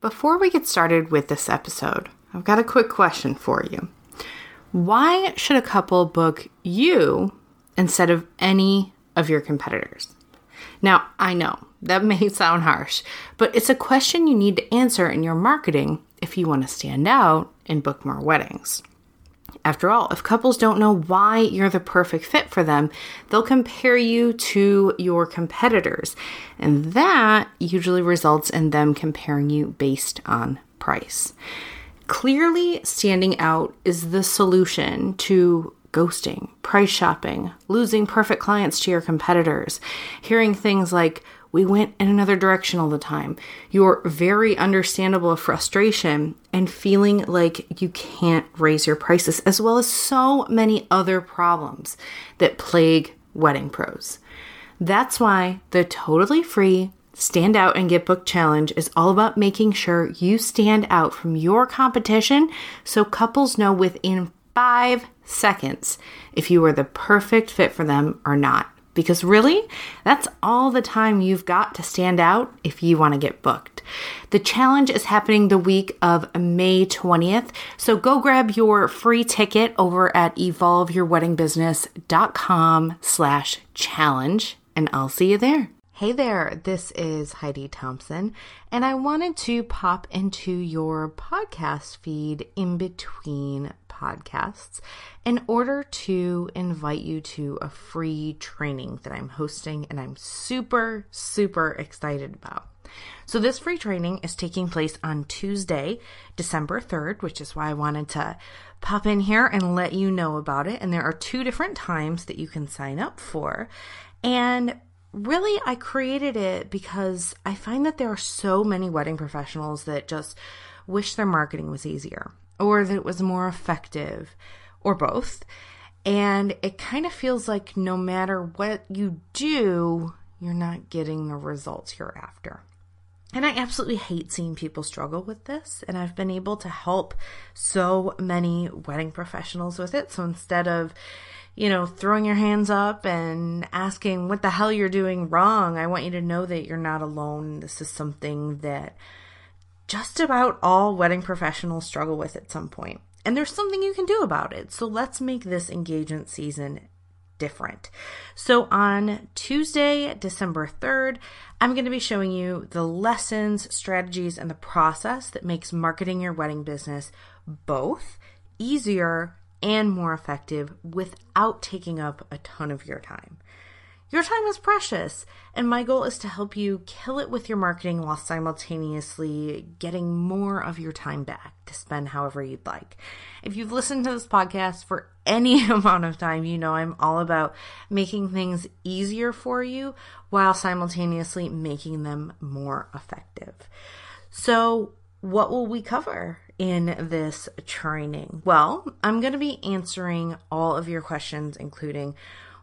Before we get started with this episode, I've got a quick question for you. Why should a couple book you instead of any of your competitors? Now, I know that may sound harsh, but it's a question you need to answer in your marketing if you want to stand out and book more weddings. After all, if couples don't know why you're the perfect fit for them, they'll compare you to your competitors. And that usually results in them comparing you based on price. Clearly, standing out is the solution to ghosting, price shopping, losing perfect clients to your competitors, hearing things like, we went in another direction all the time. Your very understandable frustration and feeling like you can't raise your prices, as well as so many other problems that plague wedding pros. That's why the totally free Stand Out and Get Booked Challenge is all about making sure you stand out from your competition so couples know within five seconds if you are the perfect fit for them or not because really, that's all the time you've got to stand out if you want to get booked. The challenge is happening the week of May 20th, so go grab your free ticket over at evolveyourweddingbusiness.com slash challenge, and I'll see you there. Hey there, this is Heidi Thompson, and I wanted to pop into your podcast feed in between podcasts in order to invite you to a free training that I'm hosting and I'm super, super excited about. So, this free training is taking place on Tuesday, December 3rd, which is why I wanted to pop in here and let you know about it. And there are two different times that you can sign up for. And really, I created it because I find that there are so many wedding professionals that just wish their marketing was easier or that it was more effective or both. And it kind of feels like no matter what you do, you're not getting the results you're after. And I absolutely hate seeing people struggle with this. And I've been able to help so many wedding professionals with it. So instead of, you know, throwing your hands up and asking what the hell you're doing wrong, I want you to know that you're not alone. This is something that just about all wedding professionals struggle with at some point. And there's something you can do about it. So let's make this engagement season different. So on Tuesday, December 3rd, I'm going to be showing you the lessons, strategies, and the process that makes marketing your wedding business both easier and more effective without taking up a ton of your time. Your time is precious, and my goal is to help you kill it with your marketing while simultaneously getting more of your time back to spend however you'd like. If you've listened to this podcast for any amount of time, you know I'm all about making things easier for you while simultaneously making them more effective. So, what will we cover in this training? Well, I'm going to be answering all of your questions, including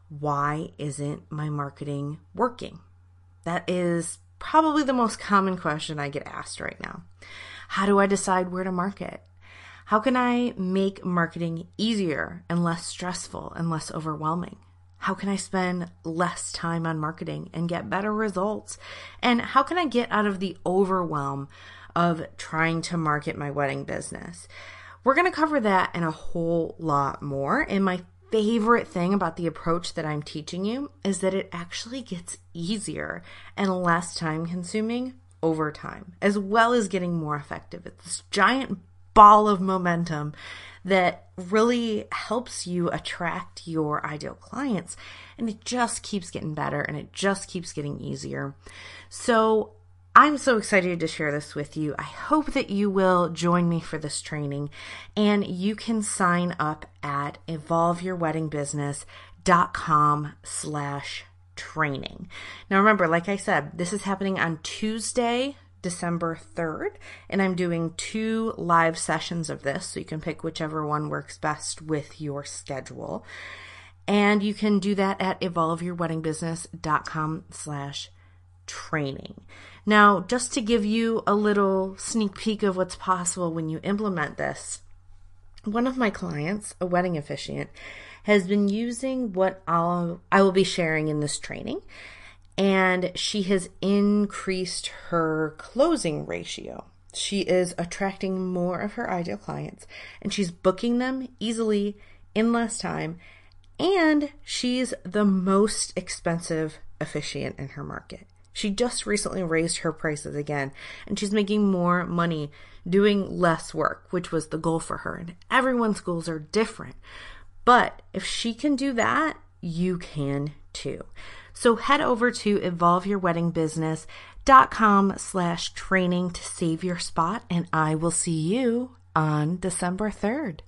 why isn't my marketing working? That is probably the most common question I get asked right now. How do I decide where to market? How can I make marketing easier and less stressful and less overwhelming? How can I spend less time on marketing and get better results? And how can I get out of the overwhelm of trying to market my wedding business? We're going to cover that and a whole lot more in my favorite thing about the approach that I'm teaching you is that it actually gets easier and less time consuming over time, as well as getting more effective. It's this giant ball of momentum that really helps you attract your ideal clients. And it just keeps getting better and it just keeps getting easier. So I'm so excited to share this with you. I hope that you will join me for this training and you can sign up at evolveyourweddingbusiness.com slash training. Now remember, like I said, this is happening on Tuesday, December 3rd, and I'm doing two live sessions of this, so you can pick whichever one works best with your schedule. And you can do that at evolveyourweddingbusiness.com slash training. Now, just to give you a little sneak peek of what's possible when you implement this, one of my clients, a wedding officiant, has been using what I'll, I will be sharing in this training, and she has increased her closing ratio. she is attracting more of her ideal clients and she's booking them easily in less time. And she's the most expensive officiant in her market. She just recently raised her prices again and she's making more money doing less work, which was the goal for her. And everyone's goals are different. But if she can do that, you can too. So head over to evolveyourweddingbusiness.com slash training to save your spot and I will see you on December 3rd.